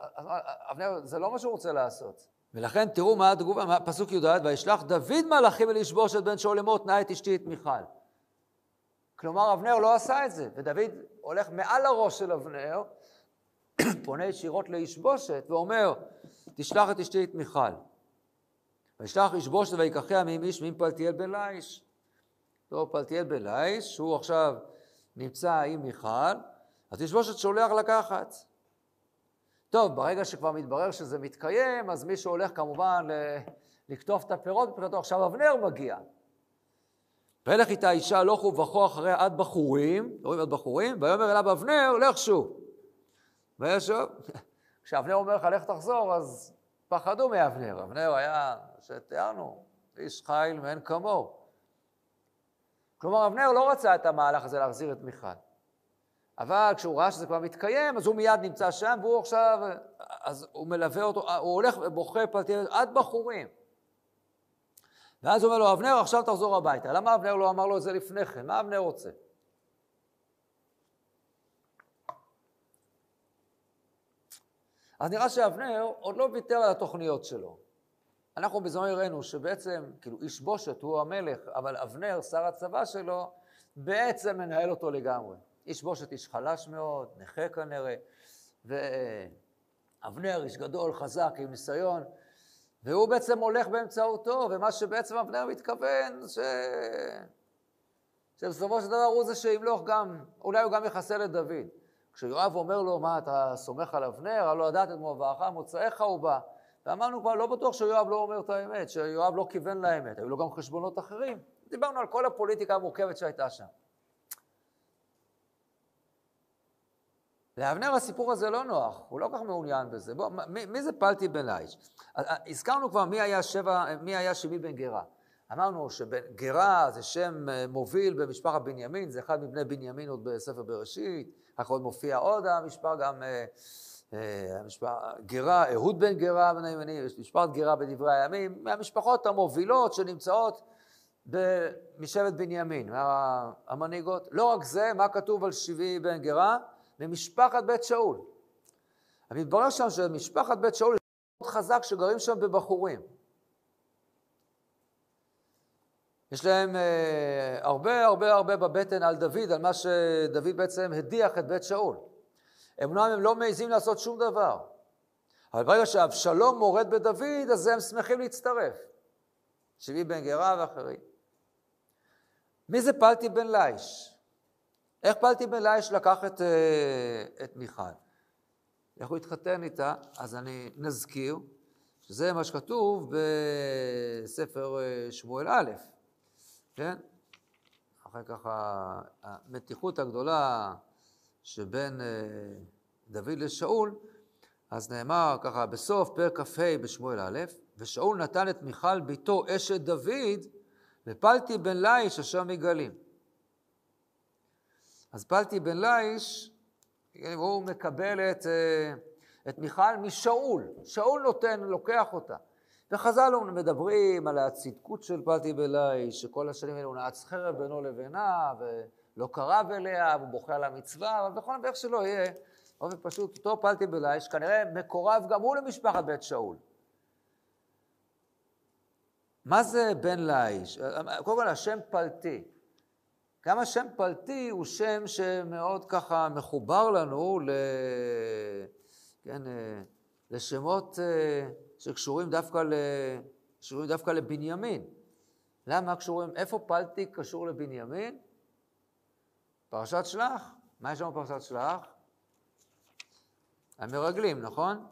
אבנר, זה לא מה שהוא רוצה לעשות. ולכן תראו מה התגובה, פסוק י"ד, וישלח דוד מלאכים ולשבוש את בן שאול לאמור תנאי את אשתי את מיכל. כלומר, אבנר לא עשה את זה, ודוד הולך מעל הראש של אבנר, פונה ישירות לישבושת ואומר, תשלח את אשתי את מיכל. וישלח ישבושת ויקחיה מעם איש מעם פלטיאל בן ליש. טוב, פלטיאל בן ליש, שהוא עכשיו נמצא עם מיכל, אז ישבושת שולח לקחת. טוב, ברגע שכבר מתברר שזה מתקיים, אז מי שהולך כמובן לקטוף את הפירות מבחינתו, עכשיו אבנר מגיע. וילך איתה אישה הלוך ובכו אחריה עד בחורים, רואים עד בחורים, ויאמר אליו אבנר, לך שוב. וישוב. כשאבנר אומר לך, לך תחזור, אז פחדו מאבנר. אבנר היה, שתיארנו, איש חיל מאין כמוהו. כלומר, אבנר לא רצה את המהלך הזה להחזיר את מיכל. אבל כשהוא ראה שזה כבר מתקיים, אז הוא מיד נמצא שם, והוא עכשיו, אז הוא מלווה אותו, הוא הולך ובוכה פלטים עד בחורים. ואז הוא אומר לו, אבנר, עכשיו תחזור הביתה. למה אבנר לא אמר לו את זה לפני כן? מה אבנר רוצה? אז נראה שאבנר עוד לא ויתר על התוכניות שלו. אנחנו בזמן הראינו שבעצם, כאילו איש בושת הוא המלך, אבל אבנר, שר הצבא שלו, בעצם מנהל אותו לגמרי. איש בושת איש חלש מאוד, נכה כנראה, ואבנר איש גדול, חזק, עם ניסיון, והוא בעצם הולך באמצעותו, ומה שבעצם אבנר מתכוון, ש... שבסופו של דבר הוא זה שימלוך גם, אולי הוא גם יחסל את דוד. כשיואב אומר לו, מה, אתה סומך על אבנר? הלא לדעת את מובאך, מוצאיך הוא בא. ואמרנו כבר, לא בטוח שיואב לא אומר את האמת, שיואב לא כיוון לאמת, היו לו גם חשבונות אחרים. דיברנו על כל הפוליטיקה המורכבת שהייתה שם. לאבנר הסיפור הזה לא נוח, הוא לא כל כך מעוניין בזה. בוא, מי, מי זה פלטי בן ליש? הזכרנו כבר מי היה, שבע, מי היה שמי בן גרה. אמרנו שגרה זה שם אה, מוביל במשפחת בנימין, זה אחד מבני בנימין עוד בספר בראשית, אחר עוד מופיע עוד המשפחה גם, אה, גרה, אהוד בן גרה בני ימני, משפחת גרה בדברי הימים, מהמשפחות המובילות שנמצאות משבט בנימין, המנהיגות. לא רק זה, מה כתוב על שבי בן גרה? ממשפחת בית שאול. מתברר שם שמשפחת בית שאול מאוד חזק שגרים שם בבחורים. יש להם אה, הרבה הרבה הרבה בבטן על דוד, על מה שדוד בעצם הדיח את בית שאול. אמנם הם לא מעזים לעשות שום דבר, אבל ברגע שאבשלום מורד בדוד, אז הם שמחים להצטרף. שבי בן גרה ואחרים. מי זה פלטי בן ליש? איך פלטי בן ליש לקח את, אה, את מיכל? איך הוא התחתן איתה? אז אני נזכיר שזה מה שכתוב בספר אה, שמואל א', כן? אחרי ככה המתיחות הגדולה שבין אה, דוד לשאול, אז נאמר ככה בסוף פרק כ"ה בשמואל א', ושאול נתן את מיכל בתו אשת דוד ופלטי בן ליש אשר מגלים. אז פלטי בן ליש, הוא מקבל את, אה, את מיכל משאול. שאול נותן, לוקח אותה. וחז"ל מדברים על הצדקות של פלטי בן ליש, שכל השנים האלו נעץ חרב בינו לבינה, ולא קרב אליה, והוא בוכה על המצווה, אבל בכל ואיך שלא יהיה, באופן פשוט, אותו פלטי בן ליש, כנראה מקורב גם הוא למשפחת בית שאול. מה זה בן ליש? קודם כל, השם פלטי. גם השם פלטי הוא שם שמאוד ככה מחובר לנו ל... כן, אה, לשמות אה, שקשורים דווקא, ל... קשורים דווקא לבנימין. למה קשורים? איפה פלטי קשור לבנימין? פרשת שלח. מה יש לנו בפרשת שלח? המרגלים, נכון?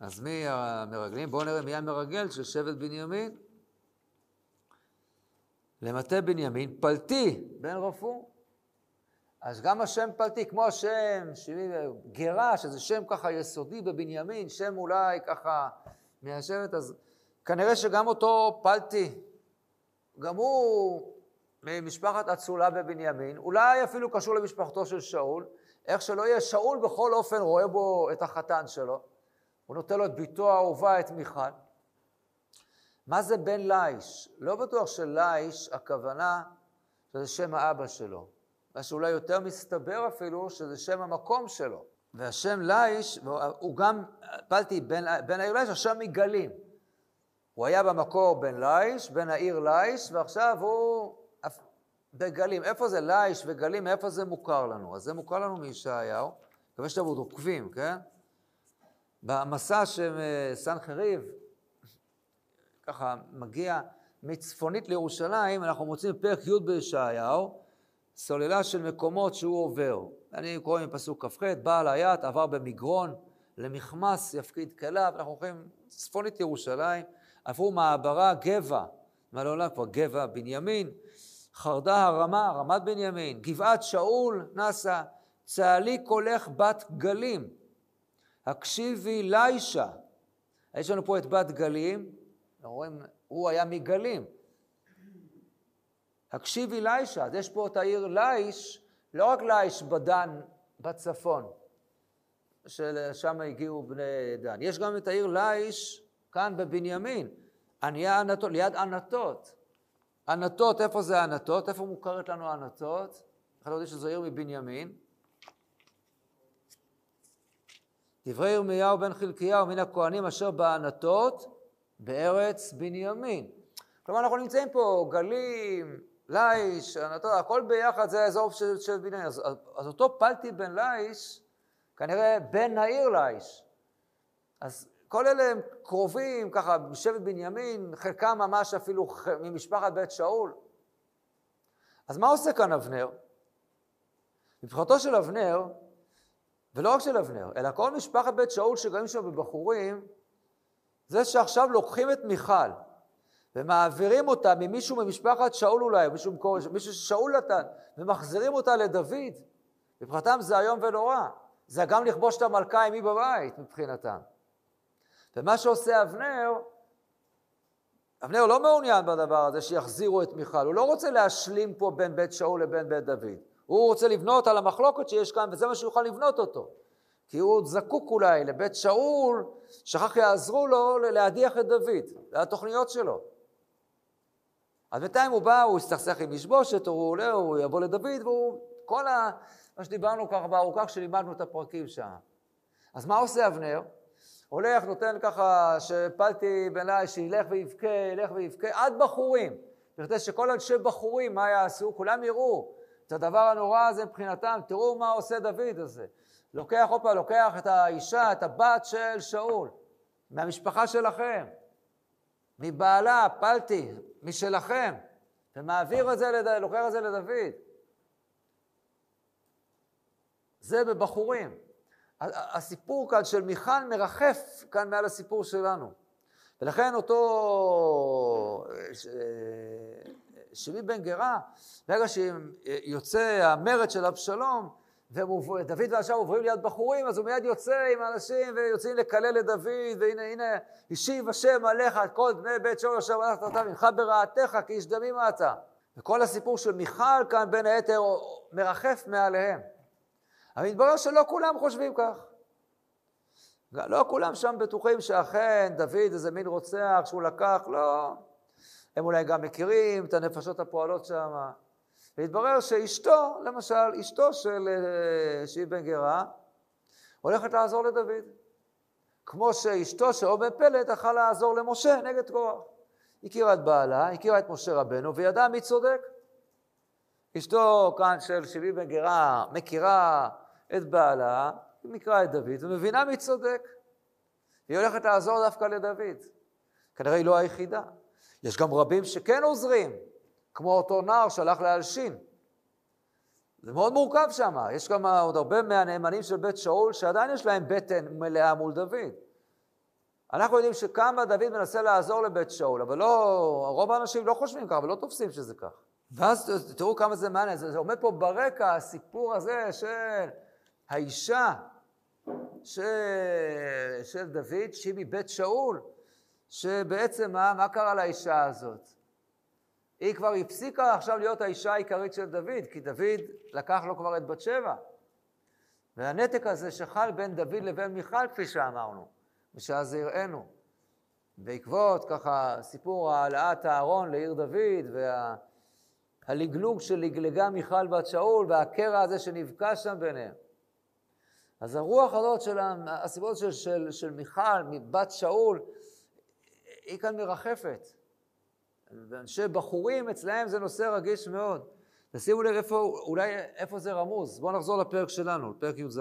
אז מי המרגלים? בואו נראה מי המרגל של שבט בנימין. למטה בנימין, פלטי בן רפו. אז גם השם פלטי, כמו השם גרה, שזה שם ככה יסודי בבנימין, שם אולי ככה מהשבט, אז כנראה שגם אותו פלטי, גם הוא ממשפחת אצולה בבנימין, אולי אפילו קשור למשפחתו של שאול, איך שלא יהיה, שאול בכל אופן רואה בו את החתן שלו, הוא נותן לו את ביתו האהובה, את מיכל. מה זה בן ליש? לא בטוח שליש, הכוונה שזה שם האבא שלו. מה שאולי יותר מסתבר אפילו, שזה שם המקום שלו. והשם ליש, הוא גם, פלתי, בן, בן העיר ליש, השם מגלים. הוא היה במקור בן ליש, בן העיר ליש, ועכשיו הוא בגלים. איפה זה ליש וגלים, מאיפה זה מוכר לנו? אז זה מוכר לנו מישעיהו. מקווה שאתם עוד עוקבים, כן? במסע של אה, ככה מגיע מצפונית לירושלים, אנחנו מוצאים פרק י' בישעיהו, סוללה של מקומות שהוא עובר. אני קורא מפסוק כ"ח, בעל היד עבר במגרון למכמס יפקיד כליו, אנחנו הולכים צפונית ירושלים, עברו מעברה גבע, מה לעולם כבר גבע בנימין, חרדה הרמה, רמת בנימין, גבעת שאול נסע, צהלי קולך בת גלים, הקשיבי לישה. יש לנו פה את בת גלים, רואים, הוא היה מגלים. הקשיבי לישה, אז יש פה את העיר ליש, לא רק ליש בדן בצפון, ששם הגיעו בני דן, יש גם את העיר ליש כאן בבנימין, ליד ענתות. ענתות, איפה זה ענתות? איפה מוכרת לנו ענתות? אחד יודעים שזו עיר מבנימין. דברי ירמיהו בן חלקיהו מן הכהנים אשר בענתות בארץ בנימין. כלומר, אנחנו נמצאים פה גלים, ליש, ענתות, הכל ביחד זה האזור של, של בנימין. אז, אז אותו פלטי בן ליש, כנראה בן העיר ליש. אז כל אלה הם קרובים, ככה, משבט בנימין, חלקם ממש אפילו ממשפחת בית שאול. אז מה עושה כאן אבנר? מבחינתו של אבנר, ולא רק של אבנר, אלא כל משפחת בית שאול שגרים שם בבחורים, זה שעכשיו לוקחים את מיכל ומעבירים אותה ממישהו ממשפחת שאול אולי, מישהו, מישהו ששאול נתן, ומחזירים אותה לדוד, מבחינתם זה איום ונורא. זה גם לכבוש את המלכה עימי בבית, מבחינתם. ומה שעושה אבנר, אבנר לא מעוניין בדבר הזה שיחזירו את מיכל, הוא לא רוצה להשלים פה בין בית שאול לבין בית דוד. הוא רוצה לבנות על המחלוקת שיש כאן, וזה מה שהוא יוכל לבנות אותו. כי הוא זקוק אולי לבית שאול, שכך יעזרו לו להדיח את דוד, זה התוכניות שלו. אז בינתיים הוא בא, הוא הסתכסך עם משבושת, הוא עולה, הוא יבוא לדוד, והוא, כל ה... מה שדיברנו ככה בארוכה כשלימדנו את הפרקים שם. אז מה עושה אבנר? הולך, נותן ככה, שפלתי בעיניי, שילך ויבכה, ילך ויבכה, עד בחורים. בכדי שכל אנשי בחורים, מה יעשו? כולם יראו את הדבר הנורא הזה מבחינתם, תראו מה עושה דוד הזה. לוקח, עוד פעם, לוקח את האישה, את הבת של שאול, מהמשפחה שלכם, מבעלה, פלטי, משלכם, ומעביר את זה, לד... לוקח את זה לדוד. זה בבחורים. הסיפור כאן של מיכל מרחף כאן מעל הסיפור שלנו. ולכן אותו שמעי בן גרה, ברגע שיוצא המרד של אבשלום, ודוד ואנשיו עוברים ליד בחורים, אז הוא מיד יוצא עם האנשים ויוצאים לקלל את דוד, והנה, הנה, השיב השם עליך את כל בני בית שאול אשר מלאכת תחתיו, ממך ברעתך, כי איש דמים אתה. וכל הסיפור של מיכל כאן, בין היתר, מרחף מעליהם. אבל מתברר שלא כולם חושבים כך. לא כולם שם בטוחים שאכן דוד איזה מין רוצח שהוא לקח, לא. הם אולי גם מכירים את הנפשות הפועלות שם. והתברר שאשתו, למשל, אשתו של אה, שיב בן גרה, הולכת לעזור לדוד. כמו שאשתו של עובד פלט יכלה לעזור למשה נגד קורח. הכירה את בעלה, הכירה את משה רבנו, וידעה מי צודק. אשתו כאן של שיבי בן גרה מכירה את בעלה, היא מכירה את דוד, ומבינה מי צודק. היא הולכת לעזור דווקא לדוד. כנראה היא לא היחידה. יש גם רבים שכן עוזרים, כמו אותו נער שהלך להלשין. זה מאוד מורכב שם, יש גם עוד הרבה מהנאמנים של בית שאול שעדיין יש להם בטן מלאה מול דוד. אנחנו יודעים שכמה דוד מנסה לעזור לבית שאול, אבל לא, רוב האנשים לא חושבים ככה ולא תופסים שזה כך. ואז תראו כמה זה מעניין, זה, זה עומד פה ברקע הסיפור הזה של האישה ש... של דוד, שהיא מבית שאול, שבעצם מה, מה קרה לאישה הזאת? היא כבר הפסיקה עכשיו להיות האישה העיקרית של דוד, כי דוד לקח לו כבר את בת שבע. והנתק הזה שחל בין דוד לבין מיכל, כפי שאמרנו, ושאז הראינו. בעקבות ככה סיפור העלאת הארון לעיר דוד, והלגלוג שלגלגה מיכל בת שאול, והקרע הזה שנבקע שם ביניהם. אז הרוח הזאת של הסיפור של, של, של מיכל, מבת שאול, היא כאן מרחפת. ואנשי בחורים, אצלהם זה נושא רגיש מאוד. תשימו לב איפה, אולי איפה זה רמוז. בואו נחזור לפרק שלנו, לפרק י"ז.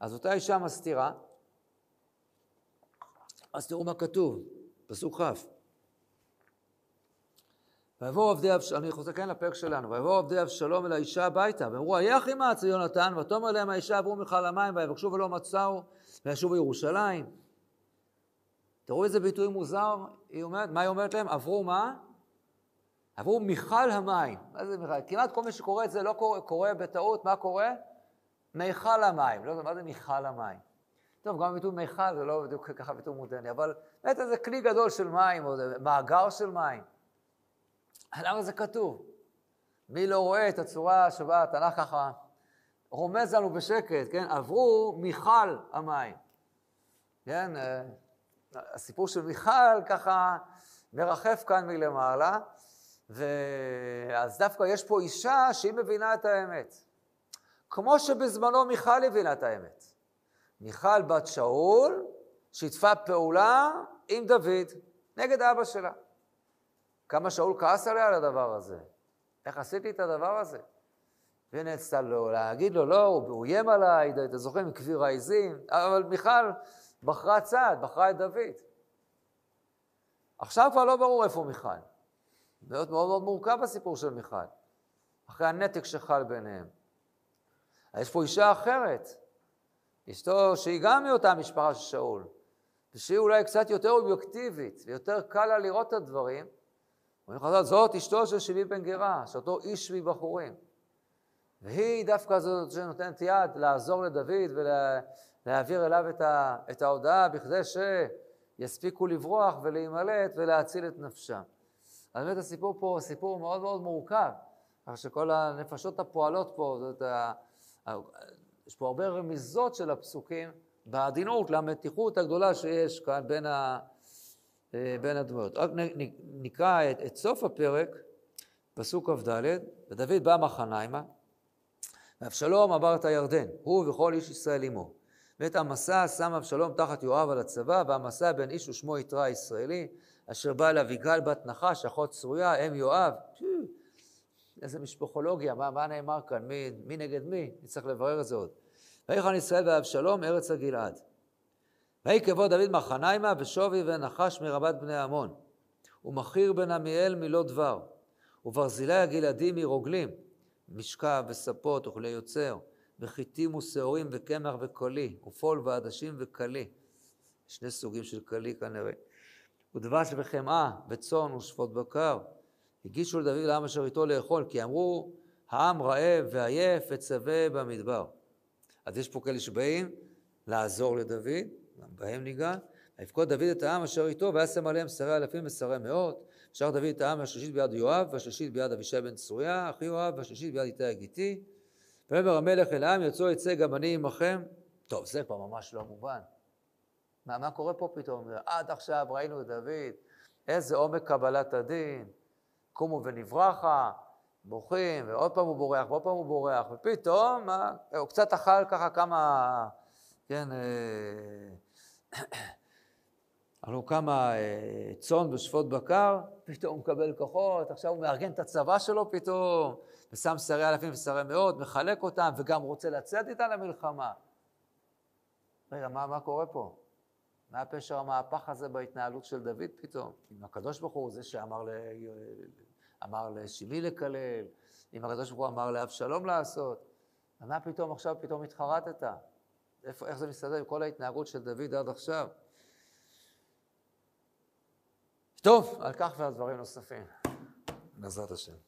אז אותה אישה מסתירה, אז תראו מה כתוב, פסוק כ'. ויבואו עבדי אבשלום, אני חוזר כן לפרק שלנו, ויבואו עבדי אבשלום אל האישה הביתה, ואמרו, אחי מעצה יונתן, ותאמר להם האישה עברו מכל המים, ויבקשו ולא מצאו, וישובו ירושלים. תראו איזה ביטוי מוזר, היא אומרת, מה היא אומרת להם? עברו מה? עברו מיכל המים. מה זה מיכל? כמעט כל מי שקורא את זה לא קורא, קורא בטעות, מה קורה? מיכל המים. לא יודע, מה זה מיכל המים? טוב, גם ביטוי מיכל זה לא בדיוק ככה ביטוי מודרני, אבל באמת איזה כלי גדול של מים, או מאגר של מים. למה זה כתוב? מי לא רואה את הצורה שבה התנ"ך ככה רומז לנו בשקט, כן? עברו מיכל המים. כן? אה, הסיפור של מיכל ככה מרחף כאן מלמעלה, ואז דווקא יש פה אישה שהיא מבינה את האמת. כמו שבזמנו מיכל הבינה את האמת. מיכל בת שאול שיתפה פעולה עם דוד נגד אבא שלה. כמה שאול כעס עליה על הדבר הזה. איך עשיתי את הדבר הזה? ונאצתה לו להגיד לו, לא, הוא איים עליי, אתה זוכר, עם כביר העזים, אבל מיכל בחרה צעד, בחרה את דוד. עכשיו כבר לא ברור איפה מיכל. מאוד מאוד מאוד מורכב הסיפור של מיכל, אחרי הנתק שחל ביניהם. יש פה אישה אחרת, אשתו שהיא גם מאותה משפחה של שאול, ושהיא אולי קצת יותר אובייקטיבית, ויותר קל לה לראות את הדברים. אומרים חז"ל, זאת אשתו של שבי בן גרה, שאותו איש מבחורים. והיא דווקא זאת שנותנת יד לעזור לדוד ולהעביר אליו את, את ההודעה בכדי שיספיקו לברוח ולהימלט ולהציל את נפשם. אז באמת הסיפור פה הוא סיפור מאוד מאוד מורכב, כך שכל הנפשות הפועלות פה, זאת ה... יש פה הרבה רמיזות של הפסוקים בעדינות למתיחות הגדולה שיש כאן בין, ה, בין הדמויות. רק נקרא את, את סוף הפרק, פסוק כ"ד, ודוד בא מחניימה, ואבשלום עבר את הירדן, הוא וכל איש ישראל עמו. ואת המסע שם אבשלום תחת יואב על הצבא, והמסע בין איש ושמו יתרה הישראלי, אשר בא אליו יגאל בת נחש, אחות צרויה, אם יואב. איזה משפחולוגיה, מה, מה נאמר כאן, מי, מי נגד מי? נצטרך לברר את זה עוד. ויחן ישראל ואבשלום ארץ הגלעד. ויהי כבוד דוד מחניימה ושווי ונחש מרבת בני עמון. ומכיר בן עמיאל מלא דבר. וברזילי הגלעדי מרוגלים. משכב וספות וכלי יוצר. וחיטים ושעורים וקמח וקולי. ופול ועדשים וקלי. שני סוגים של קלי כנראה. ודבש וחמאה וצאן ושפות בקר. הגישו לדוד לעם אשר איתו לאכול, כי אמרו העם רעב ועייף וצווה במדבר. אז יש פה כאלה שבאים לעזור לדוד, בהם ניגע. ויפקוד דוד את העם אשר איתו, וישם עליהם שרי אלפים ושרי מאות. שר דוד את העם השלישית ביד יואב, והשלישית ביד אבישי בן צרויה, אחי יואב, והשלישית ביד איתי הגיתי. ויאמר המלך אל העם, יצאו יצא גם אני עמכם. טוב, זה כבר ממש לא מובן. מה, מה קורה פה פתאום? עד עכשיו ראינו את דוד, איזה עומק קבלת הדין, קומו ונברחה, בוכים, ועוד פעם הוא בורח, ועוד פעם הוא בורח, ופתאום מה, הוא קצת אכל ככה כמה, כן, הלוא כמה אה, צאן ושפוט בקר, פתאום הוא מקבל כוחות, עכשיו הוא מארגן את הצבא שלו פתאום, ושם שרי אלפים ושרי מאות, מחלק אותם, וגם רוצה לצאת איתם למלחמה. רגע, מה, מה קורה פה? מה פשר המהפך הזה בהתנהלות של דוד פתאום? אם הקדוש ברוך הוא זה שאמר ל... אמר לשמי לקלל, אם הקדוש ברוך הוא אמר לאבשלום לעשות, מה פתאום עכשיו פתאום התחרטת? איפה, איך זה מסתדר עם כל ההתנהגות של דוד עד עכשיו? טוב, על כך ועל דברים נוספים. בעזרת השם.